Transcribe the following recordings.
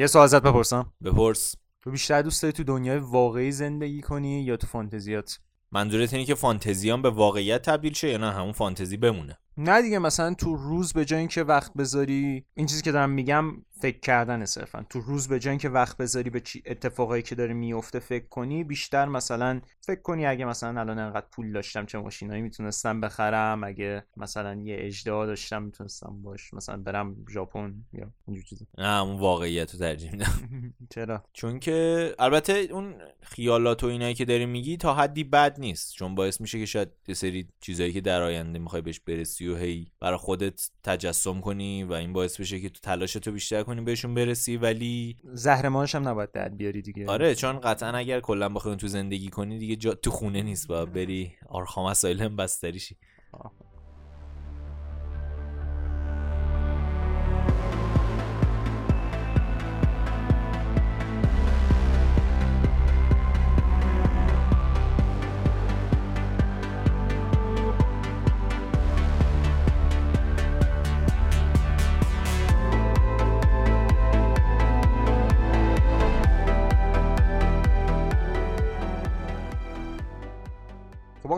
یه سوال ازت بپرسم. بپرس. تو بیشتر دوست داری تو دنیای واقعی زندگی کنی یا تو فانتزیات؟ منظورت اینه که فانتزیان به واقعیت تبدیل شه یا نه؟ همون فانتزی بمونه. نه دیگه مثلا تو روز به جای اینکه وقت بذاری این چیزی که دارم میگم فکر کردن صرفا. تو روز به جای اینکه وقت بذاری به چی اتفاقایی که داره میفته فکر کنی بیشتر مثلا فکر کنی اگه مثلا الان انقدر پول داشتم چه ماشینایی می‌تونستم بخرم اگه مثلا یه اجدا داشتم می‌تونستم باش مثلا برم ژاپن یا اینجور چیزا. نه اون واقعیت رو ترجیح میدم. چرا؟ چون که البته اون خیالات و اینایی که داری میگی تا حدی بد نیست. چون باعث میشه که شاید یه سری چیزایی که در آینده می‌خوای بهش برسی و هی برای خودت تجسم کنی و این باعث بشه که تو تلاش تو بیشتر کنی بهشون برسی ولی زهرمانش هم نباید در بیاری دیگه. آره چون قطعا اگر کلا بخوای تو زندگی کنی دیگه جا تو خونه نیست با بری آرخام مسائل هم بستری شی.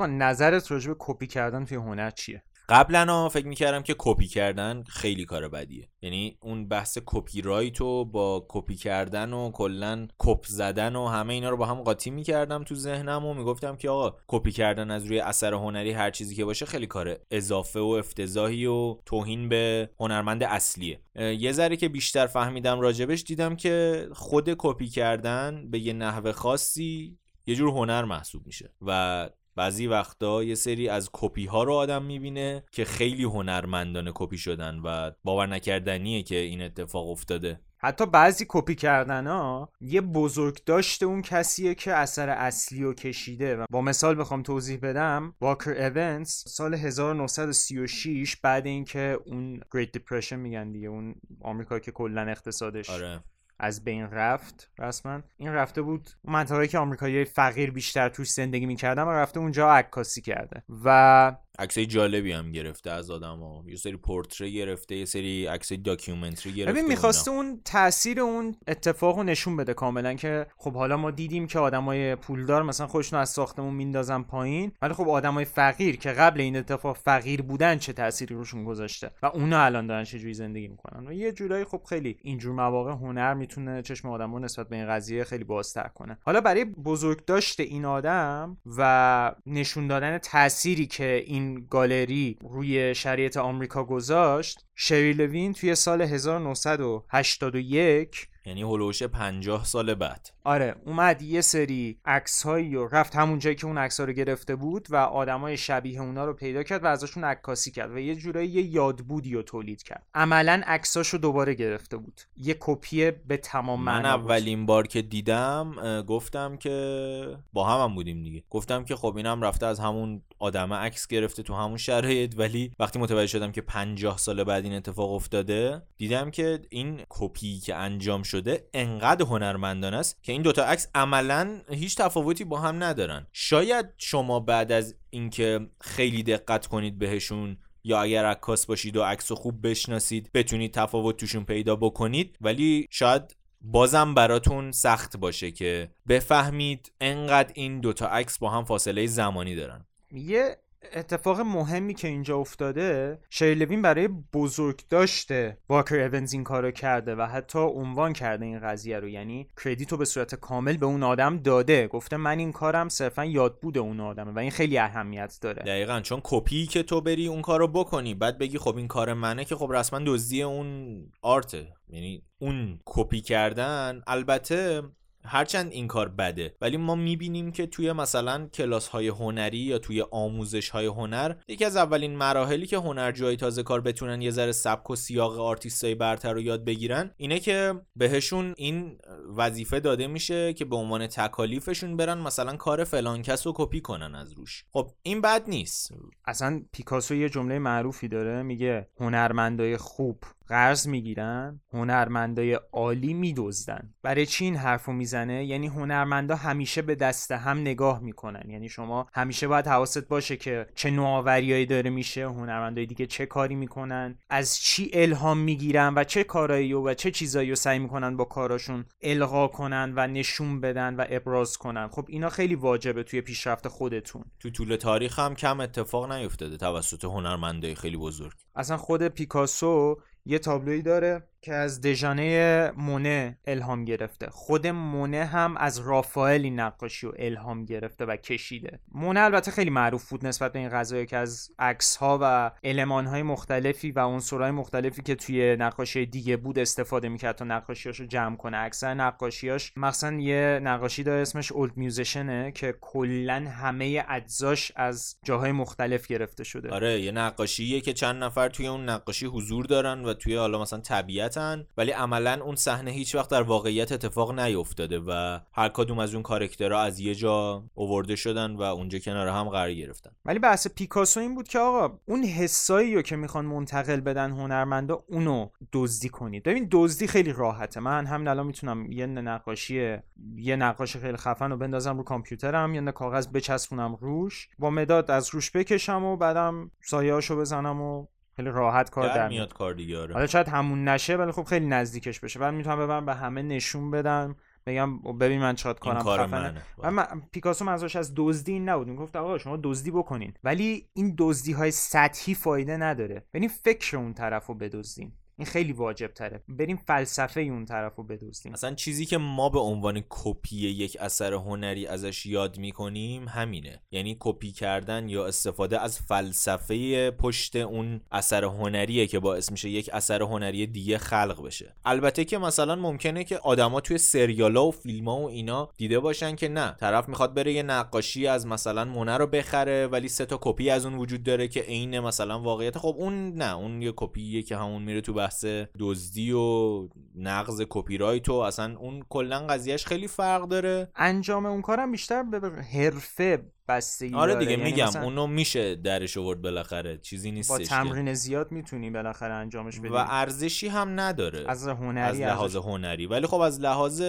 آقا نظرت راجع به کپی کردن توی هنر چیه؟ قبلا فکر می‌کردم که کپی کردن خیلی کار بدیه. یعنی اون بحث کپی رایت و با کپی کردن و کلا کپ زدن و همه اینا رو با هم قاطی می‌کردم تو ذهنم و می‌گفتم که آقا کپی کردن از روی اثر هنری هر چیزی که باشه خیلی کار اضافه و افتضاحی و توهین به هنرمند اصلیه. یه ذره که بیشتر فهمیدم راجبش دیدم که خود کپی کردن به یه نحوه خاصی یه جور هنر محسوب میشه و بعضی وقتا یه سری از کپی ها رو آدم می‌بینه که خیلی هنرمندانه کپی شدن و باور نکردنیه که این اتفاق افتاده. حتی بعضی کپی کردن ها یه بزرگ داشته اون کسیه که اثر اصلی رو کشیده و با مثال بخوام توضیح بدم واکر ایونز سال 1936 بعد اینکه اون Great Depression میگن دیگه اون آمریکا که کلا اقتصادش آره. از بین رفت رسما. این رفته بود منطقه که آمریکایی فقیر بیشتر توش زندگی می‌کردن و رفته اونجا عکاسی کرده. و عکسای جالبی هم گرفته از آدما یه سری پرتره گرفته یه سری عکسای documentary گرفته ببین می‌خواسته اون تاثیر اون اتفاق رو نشون بده کاملا که خب حالا ما دیدیم که آدمای پولدار مثلا خودشون از ساختمون میندازن پایین ولی خب آدمای فقیر که قبل این اتفاق فقیر بودن چه تأثیری روشون گذاشته و اونا الان دارن چه جوری زندگی می‌کنن؟ و یه جورایی خب خیلی اینجور مواقع هنر می‌تونه چشم آدمو نسبت به این قضیه خیلی بازتر کنه. حالا برای بزرگ داشته این آدم و نشون دادن تأثیری که این گالری روی شریعت آمریکا گذاشت شری لوین توی سال 1981 یعنی هلوش 50 سال بعد. آره اومد یه سری عکس هایی و رفت همون جایی که اون عکس رو گرفته بود و آدمای شبیه اونا رو پیدا کرد و ازشون عکاسی کرد و یه جورایی یه یادبودی رو تولید کرد. عملا عکساشو دوباره گرفته بود. یه کپی به تمام من اولین. بار که دیدم گفتم که با هم, هم بودیم دیگه. گفتم که خب اینم رفته از همون آدم عکس گرفته تو همون شرایط ولی وقتی متوجه شدم که 50 سال بعد این اتفاق افتاده دیدم که این کپی که انجام شده انقدر هنرمندانه است که این دوتا عکس عملا هیچ تفاوتی با هم ندارن. شاید شما بعد از اینکه خیلی دقت کنید بهشون یا اگر عکاس باشید و عکس خوب بشناسید بتونید تفاوت توشون پیدا بکنید ولی شاید بازم براتون سخت باشه که بفهمید انقدر این دوتا عکس با هم فاصله زمانی دارن. یه اتفاق مهمی که اینجا افتاده شیلوین برای بزرگ داشته واکر ایونز این کارو کرده و حتی عنوان کرده این قضیه رو. یعنی کردیت رو به صورت کامل به اون آدم داده. گفته من این کارم صرفا یادبود اون آدمه و این خیلی اهمیت داره. دقیقا چون کپی که تو بری اون کارو بکنی بعد بگی خب این کار منه که خب رسما دزدی اون art ه. یعنی اون کپی کردن البته هرچند این کار بده ولی ما می‌بینیم که توی مثلا کلاس های هنری یا توی آموزش های هنر یکی از اولین مراحلی که هنرجوهای تازه کار بتونن یه ذره سبک و سیاق آرتیستای برتر رو یاد بگیرن اینه که بهشون این وظیفه داده میشه که به عنوان تکالیفشون برن مثلا کار فلان کس رو کپی کنن از روش. خب این بد نیست. اصلا پیکاسو یه جمله معروفی داره میگه هنرمندای خوب قرض می‌گیرن هنرمندای عالی میدزدن. برای چی این حرفو می‌زنه؟ یعنی هنرمندا همیشه به دست هم نگاه می‌کنن. یعنی شما همیشه باید حواست باشه که چه نوآوریایی داره میشه هنرمندای دیگه چه کاری می‌کنن از چی الهام می‌گیرن و چه کارایی و چه چیزایی رو سعی می‌کنن با کاراشون القا کنن و نشون بدن و ابراز کنن. خب اینا خیلی واجبه توی پیشرفت خودتون. تو طول تاریخ هم کم اتفاق نیفتاده توسط هنرمندای خیلی بزرگ. اصلا خود پیکاسو یه تابلویی داره. که از دژانه مونه الهام گرفته. خود مونه هم از رافائل این نقاشی رو الهام گرفته و کشیده. مونه البته خیلی معروف بود نسبت به این غذایی که از عکس ها و علمان های مختلفی و عنصرهای مختلفی که توی نقاشی دیگه بود استفاده می‌کرد تا نقاشیاشو جمع کنه. اکثر نقاشیاش مثلا یه نقاشی داره اسمش اولد میوزیشنه که کلا همه اجزاش از جاهای مختلف گرفته شده. آره یه نقاشیه که چند نفر توی اون نقاشی حضور دارن و توی حالا مثلا طبیعت ولی عملا اون صحنه هیچ وقت در واقعیت اتفاق نیفتاده و هر کدوم از اون کارکترها از یه جا اوورده شدن و اونجا کنار هم قرار گرفتن. ولی بحث پیکاسو این بود که آقا اون حسایی رو که می‌خوان منتقل بدن هنرمندا اونو دزدی کنید. ببین دزدی خیلی راحته. من همین الان می‌تونم یه نقاشی یه نقاشی خیلی خفن رو بندازم رو کامپیوترم یه کاغذ بچسبونم روش با مداد از روش بکشم و بعدم سایه‌اشو بزنم و خیلی راحت کار در میاد کار دیگه آره. حالا شاید همون نشه ولی خب خیلی نزدیکش بشه. بعد می‌تونم ببرم به همه نشون بدم بگم ببین من چات کنم خفنه. من پیکاسو منظورش از دزدی نبود. می‌گفت آقا شما دزدی بکنین. ولی این دزدی های سطحی فایده نداره. یعنی فکر اون طرف رو بدزدین این خیلی واجب تره بریم فلسفه اون طرف رو بدوزیم اصلا چیزی که ما به عنوان کپی یک اثر هنری ازش یاد می‌کنیم همینه. یعنی کپی کردن یا استفاده از فلسفه پشت اون اثر هنریه که باعث میشه یک اثر هنری دیگه خلق بشه. البته که مثلا ممکنه که آدما توی سریالا و فیلم ها و اینا دیده باشن که نه طرف می‌خواد بره یه نقاشی از مثلا مونه رو بخره ولی سه تا کپی از اون وجود داره که عین مثلا واقعیت. خب اون نه اون یه کپیه که همون میره تو بحث دزدی و نقض کپی رایت و اصلا اون کلا قضیهش خیلی فرق داره. انجام اون کارم بیشتر به حرفه بستگی آره دیگه یعنی میگم اونو میشه درش آورد بالاخره چیزی نیستش با تمرین زیاد می‌تونی بالاخره انجامش بدی. و ارزشی هم نداره. از هنری از لحاظ هنری. ولی خب از لحاظ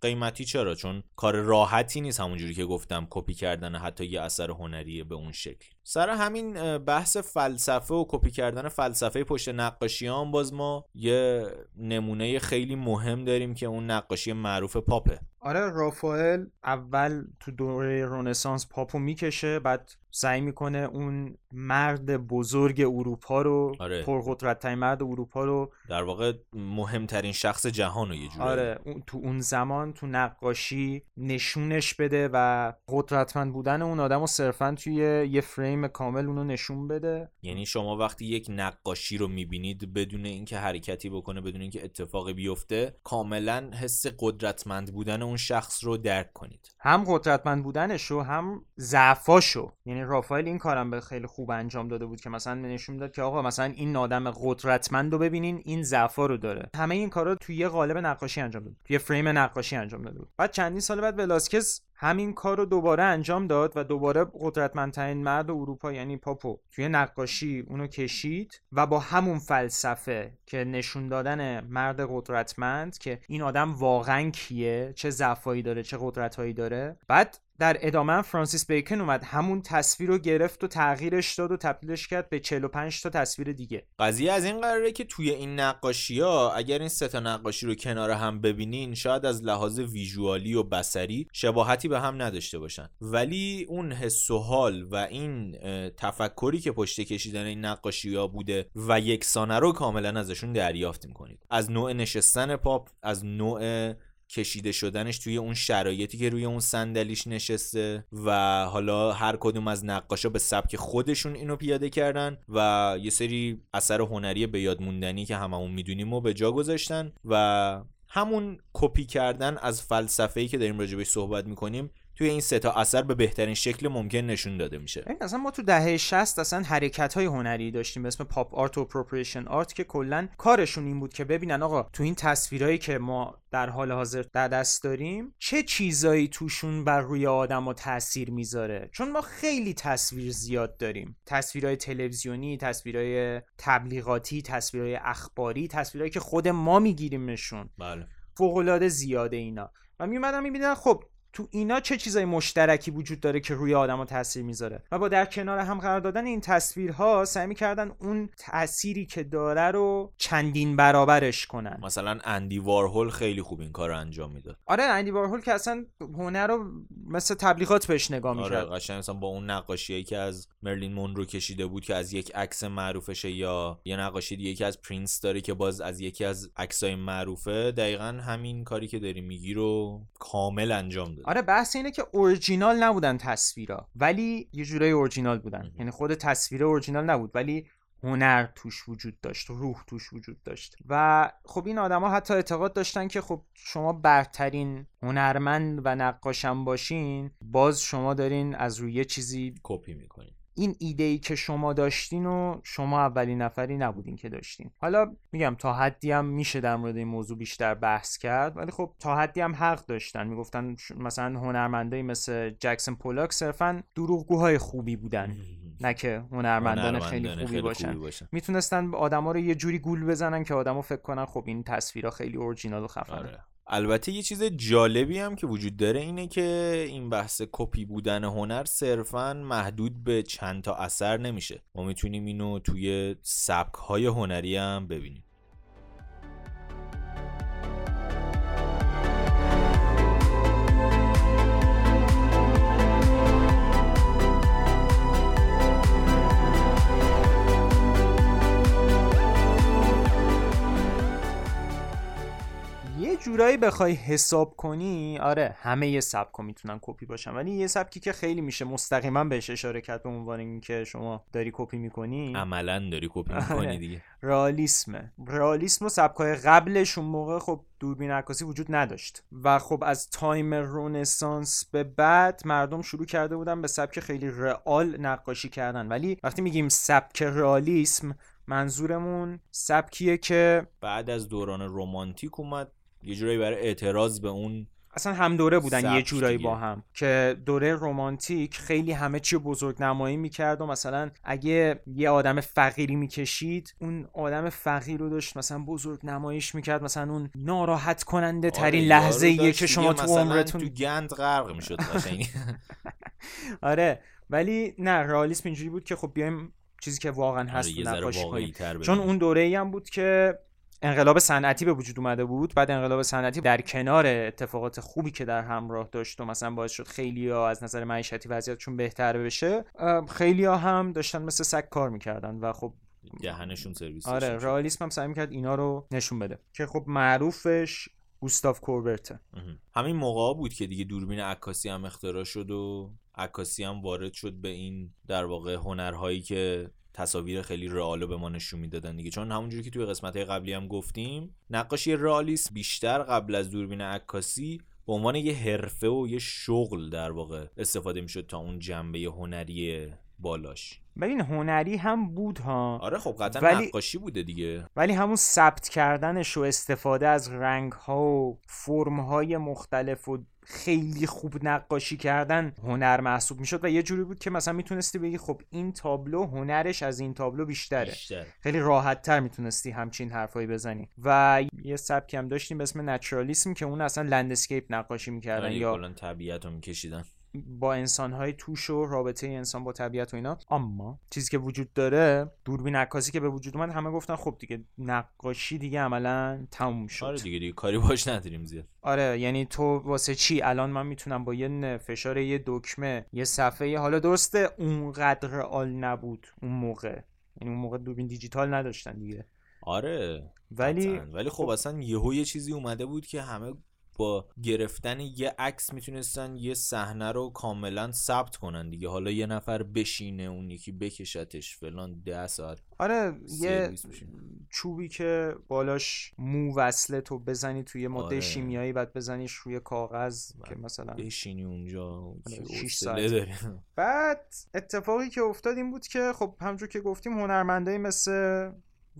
قیمتی چرا؟ چون کار راحتی نیست همونجوری که گفتم کپی کردن حتی یه اثر هنری به اون شکل. سر همین بحث فلسفه و کپی کردن فلسفه پشت نقاشیان باز ما یه نمونه خیلی مهم داریم که اون نقاشی معروف پاپه. آره رافائل اول تو دوره رونسانس پاپو می‌کشه بعد سعی می‌کنه اون مرد بزرگ اروپا رو آره. پرقدرت مرد اروپا رو در واقع مهمترین شخص جهان رو یه جوری آره تو اون زمان تو نقاشی نشونش بده و قدرتمند بودن اون آدم رو صرفا توی یه فریم کامل اونو نشون بده. یعنی شما وقتی یک نقاشی رو می‌بینید بدون اینکه حرکتی بکنه بدون اینکه اتفاقی بیفته کاملا حس قدرتمند بودن اون شخص رو درک کنید. هم قدرتمند بودنش رو هم ضعفاشو. یعنی رافائل این کارم به خیلی خوب انجام داده بود که مثلا نشون داد که آقا مثلا این آدم قدرتمند رو ببینین این ضعفا رو داره. همه این کارا توی یه قالب نقاشی انجام داد توی فریم نقاشی انجام داده بود. بعد چندین سال بعد ولاسکز همین کار رو دوباره انجام داد و دوباره قدرتمندترین مرد اروپا یعنی پاپو توی نقاشی اونو کشید و با همون فلسفه که نشون دادن مرد قدرتمند که این آدم واقعا کیه چه ضعفایی داره چه قدرتهایی داره. بعد در ادامه فرانسیس بیکن اومد همون تصویر رو گرفت و تغییرش داد و تبدیلش کرد به 45 تا تصویر دیگه. قضیه از این قراره که توی این نقاشی ها اگر این سه تا نقاشی رو کنار هم ببینین شاید از لحاظ ویژوالی و بسری شباهتی به هم نداشته باشن. ولی اون حس و حال و این تفکری که پشت کشیدن این نقاشی ها بوده و یکسانه رو کاملا ازشون دریافت می‌کنید. از نوع نشستن پاپ از نوع کشیده شدنش توی اون شرایطی که روی اون صندلیش نشسته و حالا هر کدوم از نقاشا به سبک خودشون اینو پیاده کردن و یه سری اثر هنری به یاد موندنی که هممون می‌دونیم و به جا گذاشتن و همون کپی کردن از فلسفه‌ای که داریم راجبش صحبت می‌کنیم توی این سه تا اثر به بهترین شکل ممکن نشون داده میشه. ببین اصلا ما تو دهه 60 اصلا حرکت های هنری داشتیم به اسم pop art و appropriation art که کلا کارشون این بود که ببینن آقا تو این تصویرهایی که ما در حال حاضر در دست داریم چه چیزایی توشون بر روی آدم و تاثیر می‌ذاره؟ چون ما خیلی تصویر زیاد داریم. تصویرهای تلویزیونی تصویرهای تبلیغاتی تصویرهای اخباری تصویرهایی که خود ما میگیریمشون. بله. فوق زیاده اینا. و میومدم می‌بینن خب تو اینا چه چیزای مشترکی وجود داره که روی آدم تاثیر می‌ذاره؟ و با در کنار هم قرار دادن این تصویرها سعی می‌کردن اون تأثیری که داره رو چندین برابرش کنن. مثلا اندی وارهول خیلی خوب این کار رو انجام می‌داد. آره اندی وارهول که اصلا هنر رو مثل تبلیغات بهش نگاه می‌کرد. آره قشنگ مثلا با اون نقاشیایی که از مرلین مونرو کشیده بود که از یک عکس معروفشه یا یه نقاشی دیگه که از پرینس داره که باز از یکی از عکسای معروفه دقیقا همین کاری که داری میگی رو کامل انجام آره بحث اینه که اورجینال نبودن تصویرا ولی یه جورای اورجینال بودن. یعنی خود تصویر اورجینال نبود ولی هنر توش وجود داشت روح توش وجود داشت. و خب این آدما حتی اعتقاد داشتن که خب شما برترین هنرمند و نقاشم باشین باز شما دارین از روی یه چیزی کپی می‌کنین. این ایده ای که شما داشتین و شما اولین نفری نبودین که داشتین. حالا میگم تا حدی هم میشه در مورد این موضوع بیشتر بحث کرد ولی خب تا حدی هم حق داشتن. می‌گفتن مثلا هنرمندایی مثل جکسون پولاک صرفا دروغگوهای خوبی بودن. نه که هنرمندان خیلی خوبی, خیلی باشن, باشن. می‌تونستن آدما رو یه جوری گول بزنن که آدما فکر کنن خب این تصویرها خیلی اورجینال و خفنه. آره. البته یه چیز جالبی هم که وجود داره اینه که این بحث کپی بودن هنر صرفا محدود به چند تا اثر نمیشه. ما می‌تونیم اینو توی سبک های هنری هم ببینیم. جورایی بخوای حساب کنی آره همه یه سبک می‌تونن کپی باشن ولی یه سبکی که خیلی میشه مستقیما بهش اشاره کرد به عنوان اینکه شما داری کپی می‌کنی. عملا داری کپی می‌کنی آره. دیگه. رئالیسمه رئالیسم و سبکای قبلش اون موقع خب دوربین عکاسی وجود نداشت. و خب از time رونسانس به بعد مردم شروع کرده بودن به سبک خیلی real نقاشی کردن. ولی وقتی میگیم سبک رئالیسم منظورمون سبکیه که بعد از دوران رومانتیک اومد یه جورایی برای اعتراض به اون اصلا هم دوره بودن یه جورایی با هم. که دوره رومانتیک خیلی همه چی بزرگ نمایی می‌کرد و مثلا اگه یه آدم فقیری می‌کشید اون آدم فقیر رو داشت مثلا بزرگ نمایش می‌کرد مثلا اون ناراحت کننده آره، ترین لحظه ایه که شما تو عمرتون تو گند غرق می‌شد آره ولی نه رئالیسم اینجوری بود که خب بیایم چیزی که واقعا آره، هست نقاشی کنیم. چون اون دوره ای هم بود که انقلاب صنعتی به وجود اومده بود بعد انقلاب صنعتی در کنار اتفاقات خوبی که در همراه داشت و مثلا باعث شد خیلی ها از نظر معیشتی وضعیتشون بهتر بشه خیلی ها هم داشتن مثل سگ کار می‌کردن و خب دهنشون سرویس آره رئالیسم هم سعی می‌کرد اینا رو نشون بده که خب معروفش گوستاف کوربرته. همین موقع بود که دیگه دوربین عکاسی هم اختراع شد و عکاسی هم وارد شد به این در واقع هنرهایی که تصاویر خیلی رئال به ما نشون می‌دادن دیگه. چون همونجوری که توی قسمت های قبلی هم گفتیم نقاشی رئالیسم بیشتر قبل از دوربین عکاسی به عنوان یه حرفه و یه شغل در واقع استفاده می‌شد تا اون جنبه هنری بالاش. ولی هنری هم بود ها. آره خب قطعا ولی... نقاشی بوده دیگه. ولی همون ثبت کردنش و استفاده از رنگ ها و فرم های مختلف و خیلی خوب نقاشی کردن هنر محسوب می‌شد و یه جوری بود که مثلا می‌تونستی بگی خب این تابلو هنرش از این تابلو بیشتره. بیشتر. خیلی راحت تر می‌تونستی همچین حرفایی بزنی. و یه سبکی هم داشتیم به اسم naturalism که اون اصلا landscape نقاشی می‌کردن آره، یا طبیعت رو میکشیدن. با انسانهای توش و رابطه انسان با طبیعت و اینا. اما چیزی که وجود داره دوربین عکاسی که به وجود اومد همه گفتن خب دیگه نقاشی دیگه عملا تموم شد. آره دیگه دیگه کاری باش نداریم زیاد. آره یعنی تو واسه چی؟ الان من می‌تونم با یه فشار یه دکمه یه صفحه حالا درسته اونقدر آل نبود اون موقع. یعنی اون موقع دوربین دیجیتال نداشتن دیگه. آره ولی ولی خب, خب اصلا یهو یه چیزی اومده بود که همه با گرفتن یه عکس می‌تونستن یه صحنه رو کاملا ثبت کنن دیگه. حالا یه نفر بشینه اون یکی بکشتش فلان ده ساعت آره یه چوبی که بالاش مو وصله تو بزنی توی ماده آره. شیمیایی بعد بزنیش روی کاغذ که مثلا بشینی اونجا 6 آره، بعد اتفاقی که افتاد این بود که خب همونجور که گفتیم هنرمندایی مثل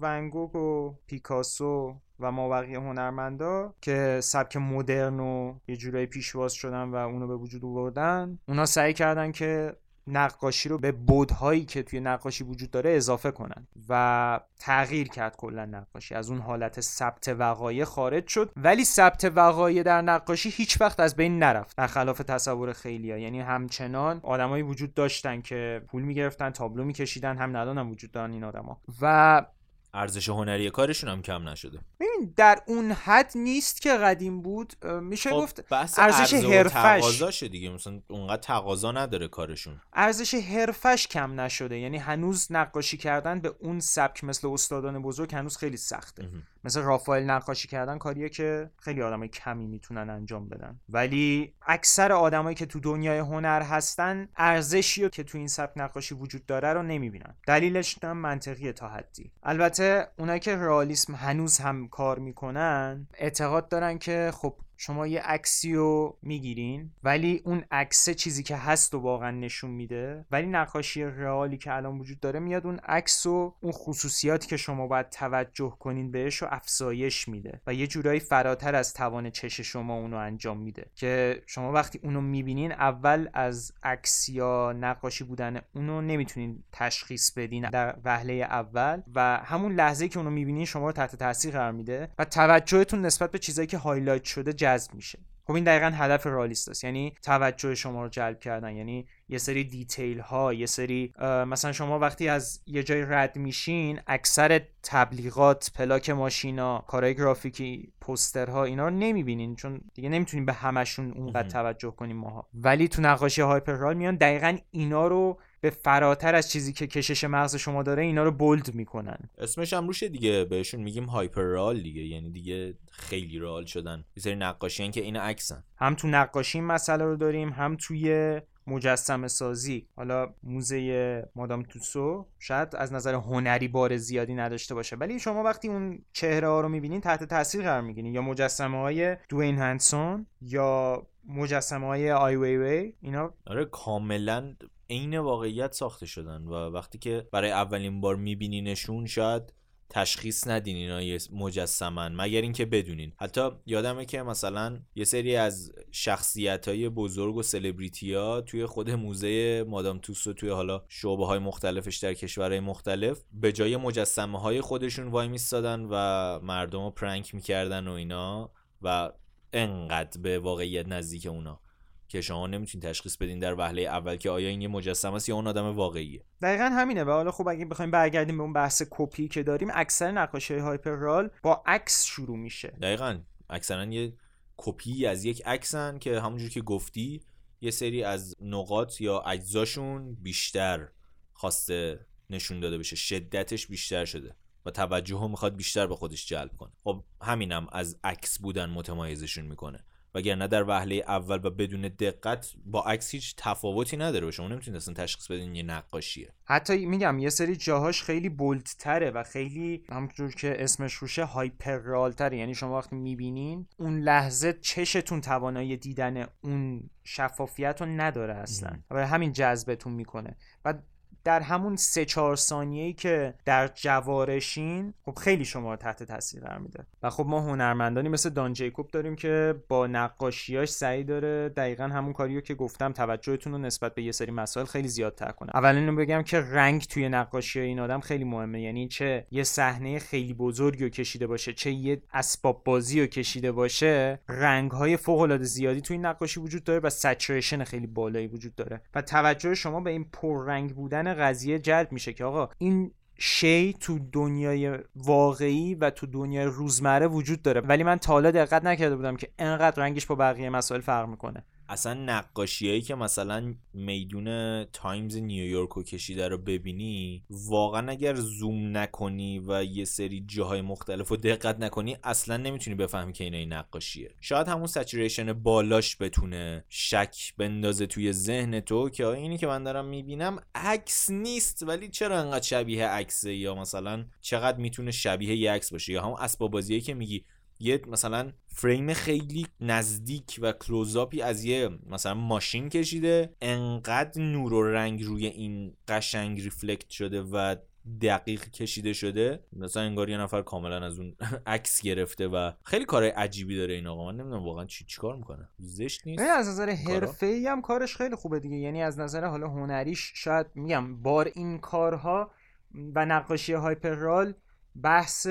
ونگوگ و پیکاسو و ما بقیه هنرمندا که سبک مدرن و یه جورایی پیشواز شدن و اونو به وجود آوردن اونا سعی کردن که نقاشی رو به بودهایی که توی نقاشی وجود داره اضافه کنن و تغییر کرد کلا نقاشی. از اون حالت ثبت وقایع خارج شد. ولی ثبت وقایع در نقاشی هیچ وقت از بین نرفت برخلاف تصور خیلیا یعنی همچنان آدمایی وجود داشتن که پول می‌گرفتن تابلو میکشیدن هم ندانم وجود دارن این آدما. و ارزش هنری کارشون هم کم نشده. ببین در اون حد نیست که قدیم بود. میشه خب گفت ارزش حرفش دیگه. مثلا اونقدر تقاضا نداره کارشون. ارزش حرفش کم نشده. یعنی هنوز نقاشی کردن به اون سبک مثل استادان بزرگ هنوز خیلی سخته. مثل رافائل نقاشی کردن کاریه که خیلی آدمای کمی می‌تونن انجام بدن. ولی اکثر آدمایی که تو دنیای هنر هستن ارزشی که تو این سبک نقاشی وجود داره رو نمی‌بینن. دلیلش هم منطقیه تا حدی. البته اونایی که رئالیسم هنوز هم کار می‌کنن اعتقاد دارن که خب شما یه عکسی رو می‌گیرین ولی اون عکس چیزی که هست و واقعا نشون میده ولی نقاشی رئالی که الان وجود داره میاد اون عکس و اون خصوصیاتی که شما باید توجه کنین بهش رو افزایش میده و یه جورایی فراتر از توان چش شما اونو انجام میده. که شما وقتی اونو می‌بینین اول از عکس یا نقاشی بودن اونو نمی‌تونین تشخیص بدین در وهله اول و همون لحظه که اونو می‌بینین شما رو تحت تاثیر قرار میده و توجهتون نسبت به چیزایی که هایلایت شده جذب میشه. خب این دقیقا هدف رئالیست هاست. یعنی توجه شما رو جلب کردن. یعنی یه سری detail ها یه سری مثلا شما وقتی از یه جای رد میشین اکثر تبلیغات پلاک ماشینا کارهای گرافیکی پوسترها اینا رو نمی‌بینین. چون دیگه نمی‌تونیم به همشون اونقدر توجه کنیم ماها. ولی تو نقاشی hyperreal میان دقیقا اینا رو به فراتر از چیزی که کشش مغز شما داره اینا رو bold می‌کنن. اسمش هم روشه دیگه بهشون میگیم hyperreal دیگه یعنی دیگه خیلی real شدن. یه سری نقاشی که این عکسن. هم تو نقاشی این مسئله رو داریم هم توی مجسم سازی. حالا موزه مادام توسو شاید از نظر هنری بار زیادی نداشته باشه ولی شما وقتی اون چهره ها رو می‌بینین تحت تاثیر قرار می‌گیرین. یا مجسمه های دوین هنسون یا مجسمه های آی وی وی اینا آره کاملا عین واقعیت ساخته شدن و وقتی که برای اولین بار میبینینشون شاید تشخیص ندین اینا مجسمن مگر اینکه بدونین. حتی یادمه که مثلا یه سری از شخصیت های بزرگ و سلبریتی ها توی خود موزه مادام توسو توی حالا شعبه های مختلفش در کشورهای مختلف به جای مجسمه های خودشون وای میستادن و مردم رو prank می‌کردن و اینا و انقدر به واقعیت نزدیک اونا. که شما نمی‌تونید تشخیص بدین در وهله اول که آیا این یه مجسمه است یا اون آدم واقعیه. دقیقا همینه و حالا خب اگه بخوایم برگردیم به اون بحث کپی که داریم اکثر نقاشی hyperreal با عکس شروع میشه. دقیقا. اکثرا یه کپی از یک عکسن که همونجور که گفتی یه سری از نقاط یا اجزاشون بیشتر خواسته نشون داده بشه. شدتش بیشتر شده و توجه می‌خواد بیشتر به خودش جلب کنه. خب همینم از عکس بودن متمایزشون می‌کنه. وگرنه در وهله اول و بدون دقت با عکس هیچ تفاوتی نداره و شما. نمی‌تونید اصلا تشخیص بدین یه نقاشیه. حتی میگم یه سری جاهاش خیلی بولدتره و خیلی همونجور که اسمش روشه هایپرالتره یعنی شما وقتی می‌بینین اون لحظه چشتون توانایی دیدن اون شفافیت رو نداره اصلا. و همین جذبتون می‌کنه. و در همون سه چهار ثانیه‌ای که در جوارشین خب خیلی شما رو تحت تاثیر قرار میده. و خب ما هنرمندانی مثل دان جیکوب داریم که با نقاشیاش سعی داره دقیقا همون کاریو که گفتم توجهتون رو نسبت به یه سری مسائل خیلی زیادتر کنه. اول اینو بگم که رنگ توی نقاشی این آدم خیلی مهمه. یعنی چه یه صحنه خیلی بزرگی رو کشیده باشه چه یه اسباب بازی رو کشیده باشه رنگ های فوق العاده زیادی توی نقاشی وجود داره و سچوریشن خیلی بالایی وجود داره. و توجه شما به این پررنگ بودن قضیه جلب میشه که آقا این شی تو دنیای واقعی و تو دنیای روزمره وجود داره. ولی من تا حالا دقت نکرده بودم که انقدر رنگش با بقیه مسائل فرق می‌کنه. اصلا نقاشیایی که مثلا میدون تایمز نیویورک رو کشیده رو ببینی واقعا اگر زوم نکنی و یه سری جاهای مختلف رو دقت نکنی اصلا نمی‌تونی بفهمی که این این نقاشیه. شاید همون saturation بالاش بتونه شک بندازه توی ذهن تو که اینی که من دارم می‌بینم عکس نیست ولی چرا انقدر شبیه عکسه؟ یا مثلا چقدر می‌تونه شبیه یه عکس باشه؟ یا همون اسباب بازیایی که میگی یه مثلا فریم خیلی نزدیک و کلوزاپی از یه مثلا ماشین کشیده انقدر نور و رنگ روی این قشنگ ریفلکت شده و دقیق کشیده شده. مثلا انگار یه نفر کاملا از اون عکس گرفته و خیلی کار عجیبی داره این آقا. من نمی‌دونم واقعا چی چیکار می‌کنه. زشت نیست؟ از نظر حرفه‌ای هم کارش خیلی خوبه دیگه. یعنی از نظر حالا هنریش شاید میگم بار این کارها و نقاشی هایپرال بحث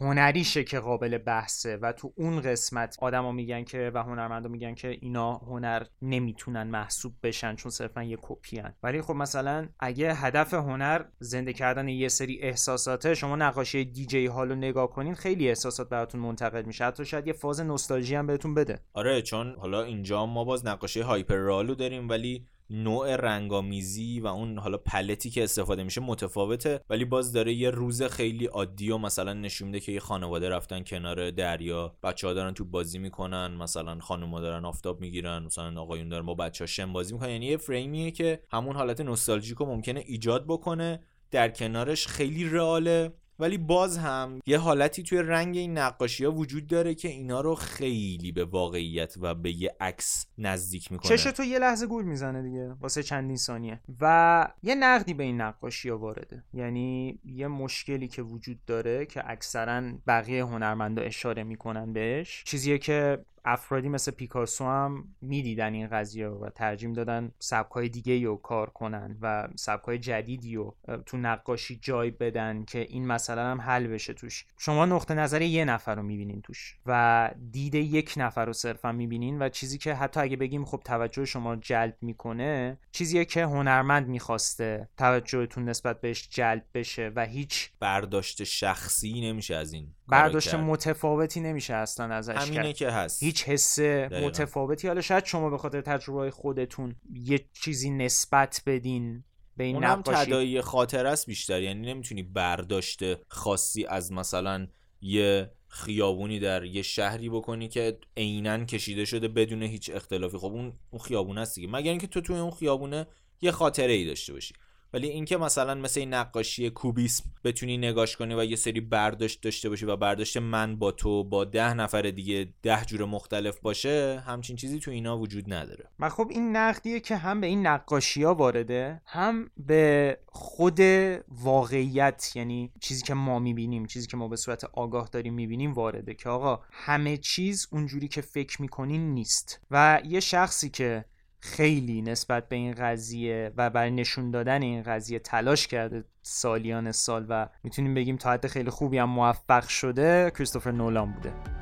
هنریشه که قابل بحثه و تو اون قسمت آدما میگن که و هنرمندا میگن که اینا هنر نمی‌تونن محسوب بشن چون صرفا یه کپی ولی خب مثلا اگه هدف هنر زنده کردن یه سری احساساته شما نقاشی دیجی هالو نگاه کنین خیلی احساسات براتون منتقل میشه. حتی شاید یه فاز نوستالژی هم بهتون بده. آره چون حالا اینجا ما باز نقاشی هایپر رالو داریم ولی نوع رنگامیزی و اون حالا پلتی که استفاده میشه متفاوته ولی باز داره یه روز خیلی عادی و مثلا نشون میده که یه خانواده رفتن کنار دریا بچه ها دارن تو بازی می‌کنن مثلا خانوما دارن آفتاب می‌گیرن مثلا آقایون دارن با بچه ها شم بازی می‌کنن. یعنی یه فریمیه که همون حالت نوستالژیکو ممکنه ایجاد بکنه در کنارش خیلی رئاله. ولی باز هم یه حالتی توی رنگ این نقاشی ها وجود داره که اینا رو خیلی به واقعیت و به یه عکس نزدیک می‌کنه. چش تو یه لحظه گول می‌زنه دیگه واسه چندین ثانیه. و یه نقدی به این نقاشی ها وارده. یعنی یه مشکلی که وجود داره که اکثرا بقیه هنرمندا اشاره می‌کنن بهش چیزیه که افرادی مثل پیکاسو هم می‌دیدن این قضیه و ترجیم دادن سبکای دیگه رو کار کنن و سبکای جدیدی رو تو نقاشی جای بدن که این مسئله هم حل بشه توش. شما نقطه نظر یه نفر رو می‌بینین توش و دید یک نفر رو صرفا می‌بینین و چیزی که حتی اگه بگیم خب توجه شما جلب می‌کنه چیزیه که هنرمند می‌خواسته توجهتون نسبت بهش جلب بشه و هیچ برداشت شخصی نمیشه از این. برداشت متفاوتی نمیشه اصلا ازش همینه که هست. هیچ حس متفاوتی. حالا شاید شما به خاطر تجربه خودتون یه چیزی نسبت بدین به این اونم تدایی خاطر است بیشتر. یعنی نمی‌تونی برداشت خاصی از مثلا یه خیابونی در یه شهری بکنی که عینا کشیده شده بدون هیچ اختلافی. خب اون اون خیابون است دیگه. مگر اینکه تو توی اون خیابونه یه خاطره ای داشته باشی. ولی اینکه مثلا مثل این نقاشی کوبیسم بتونی نگاش کنی و یه سری برداشت داشته باشی و برداشت من با تو با ده نفر دیگه ده جور مختلف باشه همچین چیزی تو اینا وجود نداره. و خب این نقدیه که هم به این نقاشی ها وارده هم به خود واقعیت یعنی چیزی که ما می‌بینیم چیزی که ما به صورت آگاه داریم می‌بینیم وارده که آقا همه چیز اونجوری که فکر می‌کنین نیست. و یه شخصی که خیلی نسبت به این قضیه و برای نشون دادن این قضیه تلاش کرده سالیان سال و می‌تونیم بگیم تا حد خیلی خوبی هم موفق شده کریستوفر نولان بوده.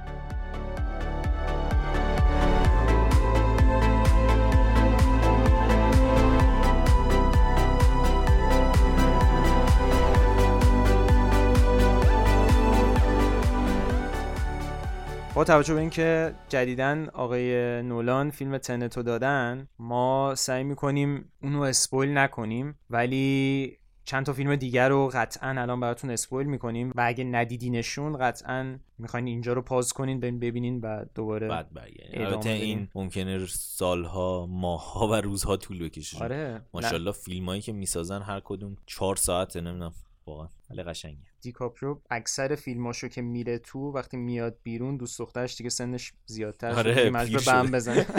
با توجه به اینکه جدیدا آقای نولان فیلم تنتو دادن ما سعی می‌کنیم اونو اسپویل نکنیم ولی چند تا فیلم دیگر رو قطعا الان براتون اسپویل می‌کنیم و اگه ندیدینشون قطعا می‌خواین اینجا رو پاز کنین ببینین و دوباره بعد البته این ممکنه سالها ماهها و روزها طول بکشه. آره. ماشاءالله فیلمایی که می‌سازن هر کدوم چهار ساعته نمی‌دونم واقعا. ولی قشنگه. دیکاپرو اکثر فیلماشو که میره تو وقتی میاد بیرون دوست دخترش دیگه سنش زیادتر آره مجبور بهم بزنه.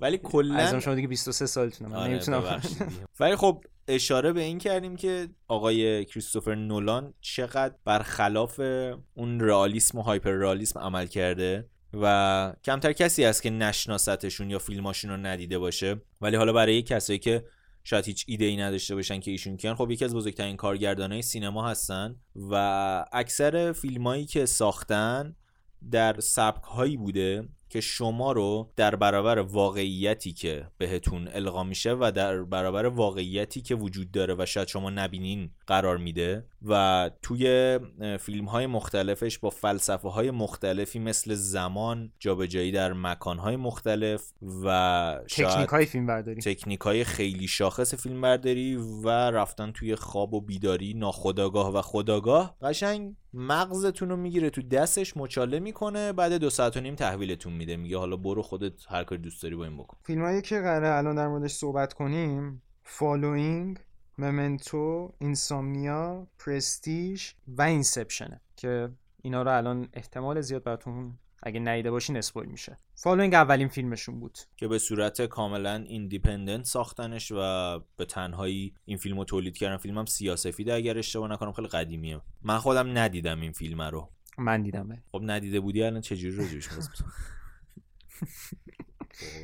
ولی کلا از شما دیگه 23 سالتونه من آره نمی‌تونم ولی خب اشاره به این کردیم که آقای کریستوفر نولان چقدر برخلاف اون رئالیسم و هایپر رئالیسم عمل کرده و کمتر کسی هست که نشناستشون یا فیلماشون رو ندیده باشه. ولی حالا برای کسایی که شاید هیچ ایده ای نداشته باشن که ایشون کیان. خب یکی از بزرگترین کارگردانای سینما هستن و اکثر فیلمایی که ساختن در سبک هایی بوده. که شما رو در برابر واقعیتی که بهتون القا میشه و در برابر واقعیتی که وجود داره و شاید شما نبینین قرار میده و توی فیلم های مختلفش با فلسفه های مختلفی مثل زمان جابجایی در مکان های مختلف و تکنیک های فیلم برداری تکنیک های خیلی شاخص فیلم برداری و رفتن توی خواب و بیداری ناخودآگاه و خودآگاه قشنگ مغزتون رو می‌گیره تو دستش مچاله می‌کنه بعد دو ساعت و نیم تحویلتون میده. میگه حالا برو خودت هر کاری دوست داری با این بکن. فیلمایی که قراره الان در موردش صحبت کنیم Following Memento Insomnia Prestige و Inception ه که اینا رو الان احتمال زیاد براتون اگه نیده باشین اسپویل میشه. Following اولین فیلمشون بود. که به صورت کاملا independent ساختنش و به تنهایی این فیلم رو تولید کردن. فیلمم سیاه‌سفیده اگر اشتباه نکنم خیلی قدیمیه. من خودم ندیدم این فیلم رو. من دیدم خب ندیده بودی الان چجوری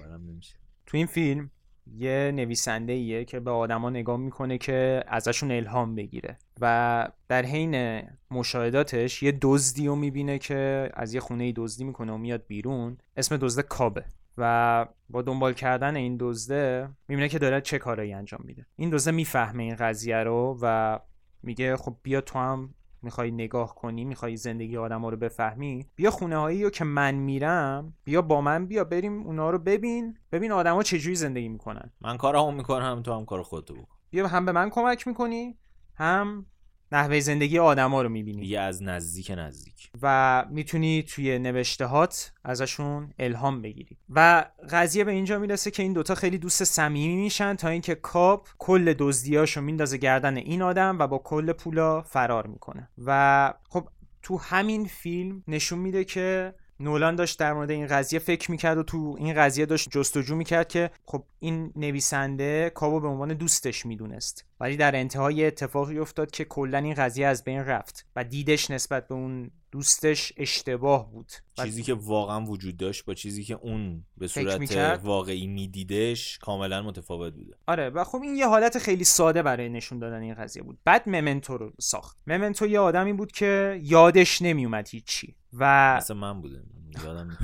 راجعش تو این فیلم یه نویسنده ایه که به آدما نگاه می‌کنه که ازشون الهام بگیره و در حین مشاهداتش یه دزدی رو می‌بینه که از یه خونه دزدی می‌کنه و میاد بیرون اسم دزده کابه. و با دنبال کردن این دزده می‌بینه که داره چه کارایی انجام میده. این دزده می‌فهمه این قضیه رو و میگه خب بیا تو هم می‌خوای نگاه کنی می‌خوای زندگی آدم ها رو بفهمی بیا خونه هایی رو که من میرم بیا با من بیا بریم اونا رو ببین ببین آدما چجوری زندگی می‌کنن. من کارمو می‌کنم تو هم کار خودتو بکن. بیا هم به من کمک می‌کنی هم نحوه زندگی آدما رو می‌بینی. یه از نزدیک نزدیک. و می‌تونی توی نوشتهات ازشون الهام بگیری. و قضیه به اینجا می‌رسه که این دوتا خیلی دوست صمیمی میشن تا اینکه کاپ کل دزدیاشو میندازه گردن این آدم و با کل پولا فرار می‌کنه. و خب تو همین فیلم نشون میده که نولان داشت در مورد این قضیه فکر می‌کرد و تو این قضیه داشت جستجو می‌کرد که خب این نویسنده کابو به عنوان دوستش می‌دونست. ولی در انتهای اتفاقی افتاد که کلا این قضیه از بین رفت و دیدش نسبت به اون دوستش اشتباه بود. چیزی که واقعا وجود داشت با چیزی که اون به صورت واقعی میدیدش کاملا متفاوت بوده. آره و خب این یه حالت خیلی ساده برای نشون دادن این قضیه بود. بعد ممنتو رو ساخت. ممنتو یه آدمی بود که یادش نمیومد هیچی و مثل من بوده. یادم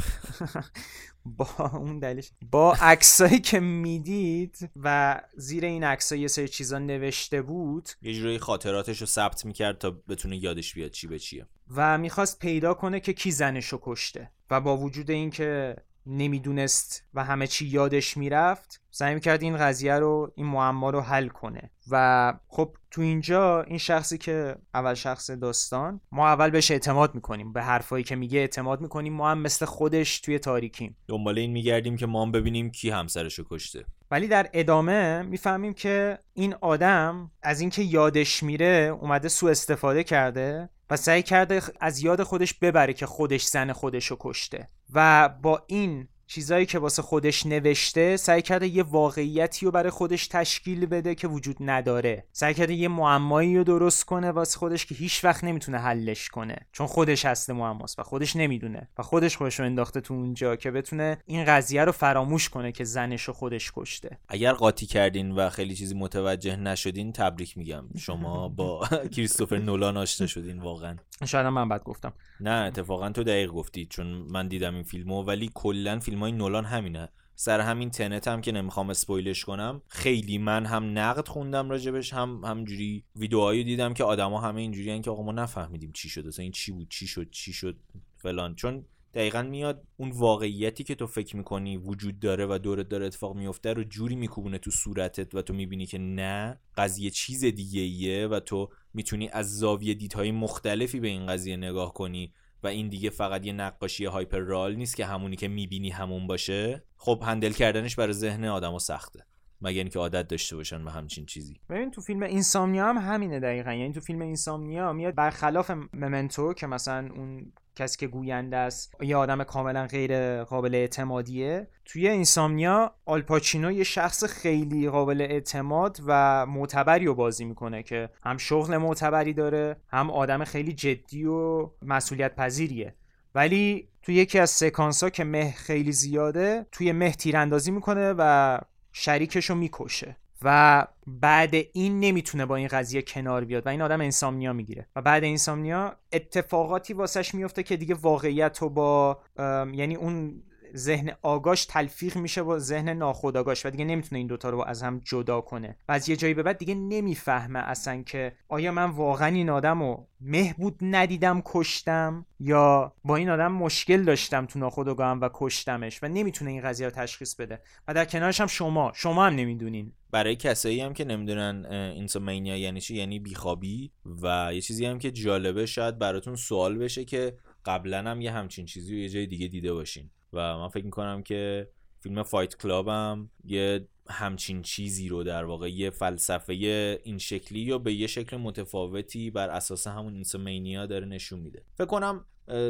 با اون دلیلش. با عکسایی که می‌دید و زیر این عکسای یه سری چیزا نوشته بود. یه جوری خاطراتش رو ثبت می‌کرد تا بتونه یادش بیاد چی به چیه. و می‌خواست پیدا کنه که کی زنشو کشته. و با وجود اینکه نمی‌دونست و همه چی یادش می‌رفت سعی می‌کرد این قضیه رو این معما رو حل کنه. و خب تو اینجا این شخصی که اول شخص داستان ما اول بهش اعتماد می‌کنیم به حرفایی که میگه اعتماد می‌کنیم. ما هم مثل خودش توی تاریکیم. دنبال این میگردیم که ما هم ببینیم کی همسرشو کشته. ولی در ادامه می‌فهمیم که این آدم از اینکه یادش میره اومده سوء استفاده کرده و سعی کرده از یاد خودش ببره که خودش زن خودشو کشته. و با این چیزایی که واسه خودش نوشته سعی کرده یه واقعیتی رو برای خودش تشکیل بده که وجود نداره. سعی کرده یه معمایی رو درست کنه واسه خودش که هیچ وقت نمی‌تونه حلش کنه. چون خودش هست معماست و خودش نمی‌دونه. و خودش خودش رو انداخته تو اونجا که بتونه این قضیه رو فراموش کنه که زنش رو خودش کشته. اگر قاطی کردین و خیلی چیزی متوجه نشدین تبریک میگم. شما با کریستوفر نولان آشنا شدین واقعا. شاید من بعد گفتم. نه اتفاقا تو دقیق گفتی چون من دیدم این فیلمو ولی کلا فیلم های نولان همینه. سر همین تنت هم که نمی‌خوام اسپویلش کنم خیلی من هم نقد خوندم راجبش هم همجوری ویدیوهایی دیدم که آدما همه اینجوری که آقا ما نفهمیدیم چی شد این چی بود چی شد چی شد فلان. چون دقیقا میاد اون واقعیتی که تو فکر می‌کنی وجود داره و دورت داره اتفاق میفته رو جوری میکوبونه تو صورتت و تو می‌بینی که نه قضیه چیز دیگه ایه و تو می‌تونی از زاویه دیدهای مختلفی به این قضیه نگاه کنی. و این دیگه فقط یه نقاشی هایپر رال نیست که همونی که می‌بینی همون باشه. خب هندل کردنش برای ذهن آدمو سخته. مگر اینکه عادت داشته باشن به همچین چیزی. ببین تو فیلم اینسامنیا هم همینه دقیقا. یعنی تو فیلم اینسامنیا میاد برخلاف ممنتو که مثلا اون کسی که گوینده است یه آدم کاملا غیر قابل اعتمادیه. توی اینسامنیا آلپاچینو یه شخص خیلی قابل اعتماد و معتبری رو بازی می‌کنه که هم شغل معتبری داره هم آدم خیلی جدی و مسئولیت پذیریه ولی توی یکی از سکانس ها که مه خیلی زیاده توی مه تیراندازی می‌کنه و شریکش رو می‌کشه. و بعد این نمی‌تونه با این قضیه کنار بیاد و این آدم انسامنیا می‌گیره. و بعد انسامنیا اتفاقاتی واسش میفته که دیگه واقعیت رو با یعنی اون ذهن آگاش تلفیق میشه با ذهن ناخودآگاش و دیگه نمی‌تونه این دوتا رو از هم جدا کنه. و از یه جایی به بعد دیگه نمی‌فهمه اصلا که آیا من واقعا این آدم رو مهبود ندیدم کشتم یا با این آدم مشکل داشتم تو ناخودآگاهم و کشتمش و نمی‌تونه این قضیه رو تشخیص بده. و در کنارش هم شما شما هم نمی‌دونین. برای کسایی هم که نمی‌دونن insomnia یعنی چی؟ یعنی بیخوابی. و یه چیزی هم که جالبه شاید براتون سوال بشه که قبلا هم یه همچین چیزی رو یه جای دیگه دیده باشین. و من فکر می‌کنم که فیلم Fight Club هم یه همچین چیزی رو در واقع یه فلسفه این شکلی یا به یه شکل متفاوتی بر اساس همون insomnia داره نشون میده. فکر کنم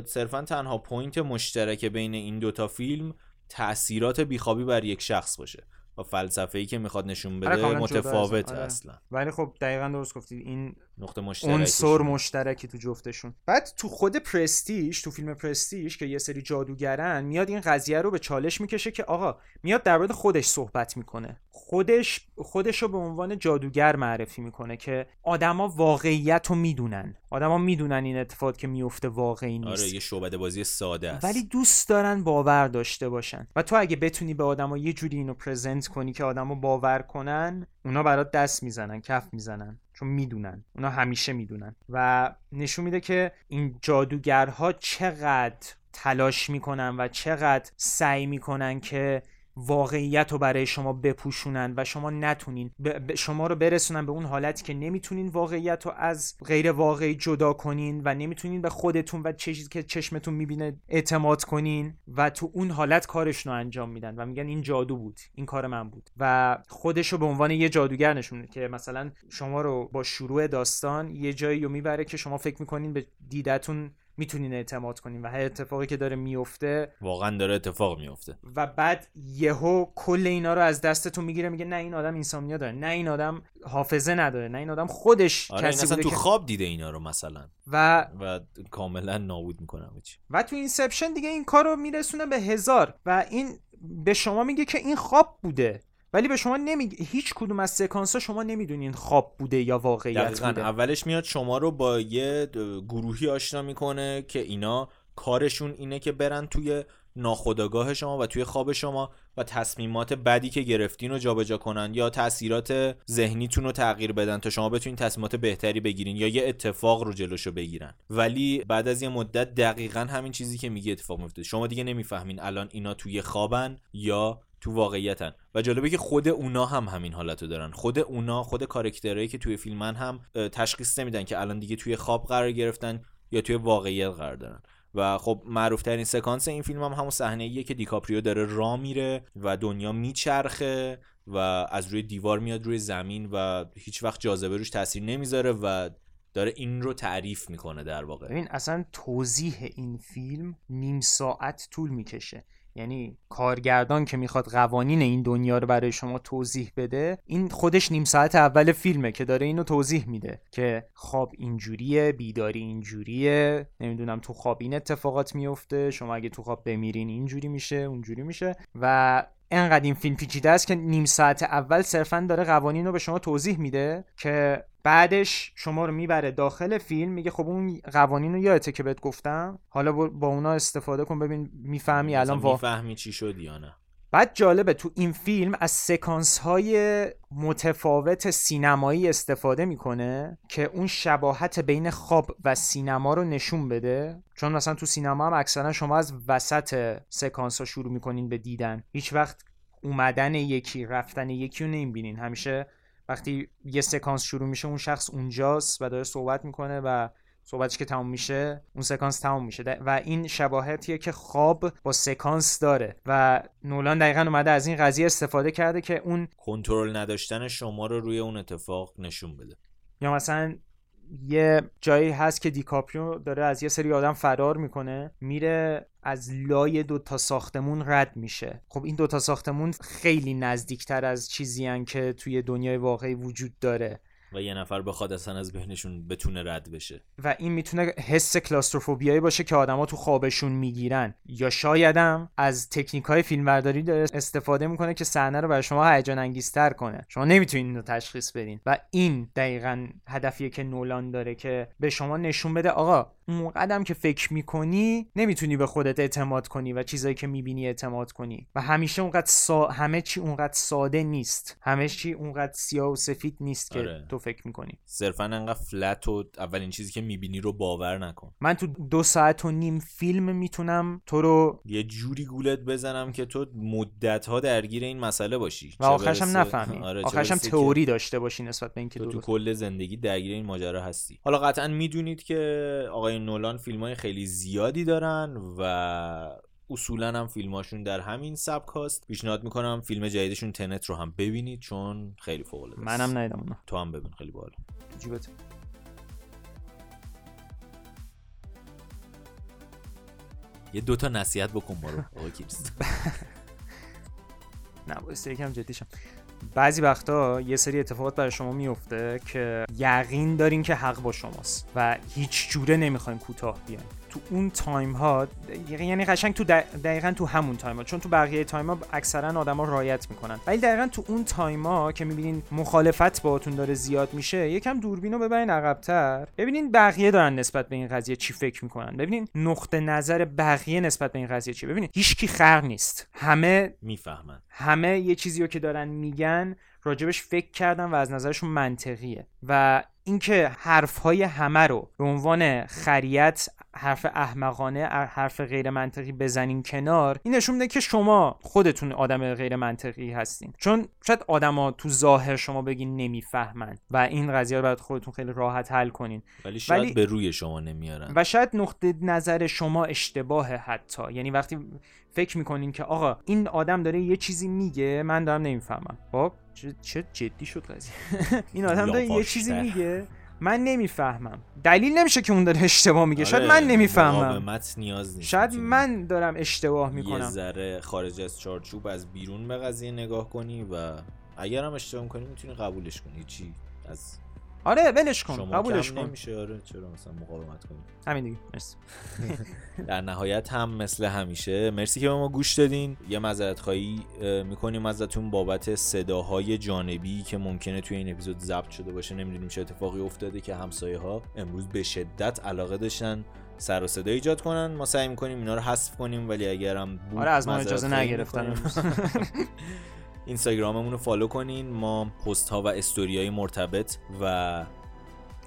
صرفا تنها point مشترک بین این دوتا فیلم تاثیرات بیخوابی بر یک شخص باشه و فلسفه ای که می‌خواد نشون آره، بده متفاوت آره. اصلا. ولی خب دقیقا درست گفتید این نقطه مشترکی عنصر مشترکی تو جفتشون. بعد تو خود پرستیش تو فیلم پرستیش که یه سری جادوگرن میاد این قضیه رو به چالش می‌کشه که آقا میاد در مورد خودش صحبت می‌کنه. خودش خودش رو به عنوان جادوگر معرفی می‌کنه که آدما واقعیت رو می‌دونن. آدما می‌دونن این اتفاق که میفته واقعی نیست. آره یه شعبده بازی ساده است. ولی دوست دارن باور داشته باشن. و تو اگه بتونی به آدما یه جوری اینو پرزنت کنی که آدما باور کنن اونا برات دست می‌زنن کف می‌زنن. چون می‌دونن. اونا همیشه می‌دونن. و نشون میده که این جادوگرها چقدر تلاش می‌کنن و چقدر سعی می‌کنن که واقعیت رو برای شما بپوشونن و شما نتونین شما رو برسونن به اون حالتی که نمی‌تونین واقعیت رو از غیر واقعی جدا کنین و نمی‌تونین به خودتون و چیزی که چشمتون می‌بینه اعتماد کنین و تو اون حالت کارشون رو انجام میدن و میگن این جادو بود این کار من بود. و خودش رو به عنوان یه جادوگر نشون که مثلا شما رو با شروع داستان یه جایی رو می‌بره که شما فکر می‌کنین به دیدتون می‌تونین اعتماد کنین و هر اتفاقی که داره میفته واقعا داره اتفاق میفته. و بعد یهو کل اینا رو از دستتون می‌گیره میگه نه این آدم اینسامنیا داره نه این آدم حافظه نداره نه این آدم خودش آره کسی بوده تو خواب دیده اینا رو مثلا. و و کاملا نابود می‌کنه و تو اینسپشن دیگه این کار رو میرسونه به هزار و این به شما میگه که این خواب بوده. ولی به شما نمیگه هیچ کدوم از سکانس ها شما نمی‌دونین خواب بوده یا واقعیت بوده. اولش میاد شما رو با یه گروهی آشنا می‌کنه که اینا کارشون اینه که برن توی ناخودآگاه شما و توی خواب شما و تصمیمات بدی که گرفتین رو جابجا کنن یا تاثیرات ذهنیتون رو تغییر بدن تا شما بتونین تصمیمات بهتری بگیرین یا یه اتفاق رو جلوشو بگیرن. ولی بعد از یه مدت دقیقا همین چیزی که میگه اتفاق میفته. شما دیگه نمی‌فهمین الان اینا توی خوابن یا تو واقعیتن. و جالبه که خود اونا هم همین حالتو دارن. خود اونا خود کارکترهایی که توی فیلمن هم تشخیص نمیدن که الان دیگه توی خواب قرار گرفتن یا توی واقعیت قرار دارن. و خب معروف ترین سکانس این فیلم هم همون صحنه ایه که دیکاپریو داره را میره و دنیا میچرخه و از روی دیوار میاد روی زمین و هیچ وقت جاذبه روش تاثیر نمی‌ذاره و داره این رو تعریف می‌کنه در واقع. ببین اصلا توضیح این فیلم نیم ساعت طول می‌کشه. یعنی کارگردان که می‌خواد قوانین این دنیا رو برای شما توضیح بده این خودش نیم ساعت اول فیلمه که داره اینو توضیح میده که خواب اینجوریه بیداری اینجوریه نمی‌دونم تو خواب این اتفاقات میفته شما اگه تو خواب بمیرین اینجوری میشه اونجوری میشه و انقدر این فیلم پیچیده است که نیم ساعت اول صرفا داره قوانین رو به شما توضیح میده که بعدش شما رو می‌بره داخل فیلم میگه خب اون قوانین رو یادته که بهت گفتم. حالا با اونا استفاده کن ببین می‌فهمی الان وا می‌فهمی چی شد یا نه. بعد جالبه تو این فیلم از سکانس های متفاوت سینمایی استفاده می‌کنه که اون شباهت بین خواب و سینما رو نشون بده. چون مثلا تو سینما هم اکثرا شما از وسط سکانس ها شروع می‌کنین به دیدن. هیچ وقت اومدن یکی رفتن یکی رو نمی‌بینین. همیشه وقتی یه سکانس شروع میشه اون شخص اونجاست و داره صحبت می‌کنه و صحبتش که تموم میشه اون سکانس تموم میشه. و این شباهتیه که خواب با سکانس داره. و نولان دقیقا اومده از این قضیه استفاده کرده که اون کنترل نداشتن شما رو روی اون اتفاق نشون بده. یا مثلا یه جایی هست که دیکاپریو داره از یه سری آدم فرار می‌کنه میره از لای دو تا ساختمون رد میشه. خب این دو تا ساختمون خیلی نزدیکتر از چیزی هن که توی دنیای واقعی وجود داره. و یه نفر بخواد اصلا از بینشون بتونه رد بشه. و این می‌تونه حس کلاستروفوبیایی باشه که آدما تو خوابشون می‌گیرن. یا شایدم از تکنیک های فیلمبرداری داره استفاده می‌کنه که صحنه رو برای شما هیجان انگیزتر کنه. شما نمی‌تونید اینو تشخیص بدین. و این دقیقا هدفیه که نولان داره که به شما نشون بده آقا اون قدم که فکر می‌کنی نمی‌تونی به خودت اعتماد کنی و چیزایی که می‌بینی اعتماد کنی. و همیشه اونقدر سا... همه چی اونقدر ساده نیست. همه چی اونقدر سیاه و سفید نیست که آره. فکر می‌کنی؟ صرفا انقدر فلت و اولین چیزی که می‌بینی رو باور نکن. من تو دو ساعت و نیم فیلم می‌تونم تو رو یه جوری گولت بزنم که تو مدت ها درگیر این مسئله باشی. و آخرش هم نفهمی. آره، آخرش هم تئوری داشته باشی نسبت به اینکه تو تو کل زندگی درگیر این ماجرا هستی. حالا قطعا می‌دونید که آقای نولان فیلم های خیلی زیادی دارن و اصولا هم فیلماشون در همین سبک هست پیشنهاد می‌کنم فیلم جدیدشون تنت رو هم ببینید چون خیلی فوق العاده. منم ندیدم اونو. تو هم ببین خیلی باحال جیبت یه دوتا نصیحت بکن ما رو آقای کیپس. نه واسه یکم جدی شم. بعضی وقتا یه سری اتفاقات برای شما میفته که یقین دارین که حق با شماست و هیچ جوره نمی‌خواین کوتاه بیاین. تو اون time ها یعنی قشنگ تو دق- دقیقا تو همون time ها چون تو بقیه time ها اکثرا آدما right می‌کنن. ولی دقیقا تو اون time ها که می‌بینین مخالفت باهاتون داره زیاد میشه یکم دوربین رو ببرین عقبتر. ببینین بقیه دارن نسبت به این قضیه چی فکر می‌کنن. ببینین نقطه نظر بقیه نسبت به این قضیه چی ببینین هیچکی خر نیست. همه می‌فهمن. همه یه چیزی رو که دارن میگن راجبش فکر کردن و از نظرشون منطقیه. و اینکه حرفهای همه رو به عنوان خریت حرف احمقانه حرف غیر منطقی بزنین کنار این نشون میده که شما خودتون آدم غیر منطقی هستین. چون شاید آدما تو ظاهر شما بگین نمی‌فهمن و این قضیه رو برات خودتون خیلی راحت حل کنین. ولی شاید ولی- به روی شما نمیارن. و شاید نقطه نظر شما اشتباهه حتی. یعنی وقتی فکر می‌کنین که آقا این آدم داره یه چیزی میگه من دارم نمی‌فهمم. خب چه, جدی شد قضیه. این آدم داره یه. چیزی میگه. من نمی‌فهمم. دلیل نمیشه که اون داره اشتباه میگه. شاید آره، من نمی‌فهمم مقاومت نیاز نیست. شاید من دارم اشتباه یه می‌کنم. ذره خارج از چارچوب از بیرون به قضیه نگاه کنی و اگر هم اشتباه کنی می‌تونی قبولش کنی. چی؟ از آره ولش کن قبولش کن. نمیشه آره چرا مثلا مقاومت کنی؟ همین دیگه مرسی. در نهایت هم مثل همیشه. مرسی که به ما گوش دادین. یه معذرت خواهی می‌کنیم ازتون بابت صداهای جانبی که ممکنه توی این اپیزود ضبط شده باشه. نمی‌دونیم چه اتفاقی افتاده که همسایه ها امروز به شدت علاقه داشتن سر و صدا ایجاد کنن. ما سعی می‌کنیم اینا رو حذف کنیم ولی اگرم بود آره از ما اجازه نگرفتن. اینستاگراممون رو فالو کنین. ما پست ها و استوری های مرتبط و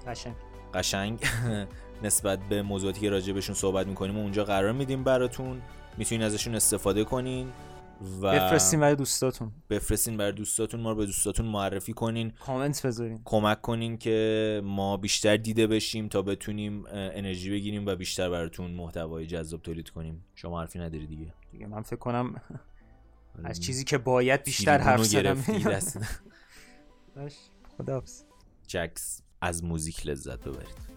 قشنگ. قشنگ نسبت به موضوعاتی که راجع بهشون صحبت می‌کنیم و اونجا قرار میدیم براتون. می‌تونین ازشون استفاده کنین و بفرستین برای دوستاتون. بفرستین برای دوستاتون. ما رو به دوستاتون معرفی کنین. کامنت بذارین. کمک کنین که ما بیشتر دیده بشیم تا بتونیم انرژی بگیریم و بیشتر براتون محتوای جذاب تولید کنیم. شما حرفی نداری دیگه. دیگه من فکر کنم از چیزی که باید بیشتر حرف زدم. خداحافظ. جکس از موزیک لذت ببرید.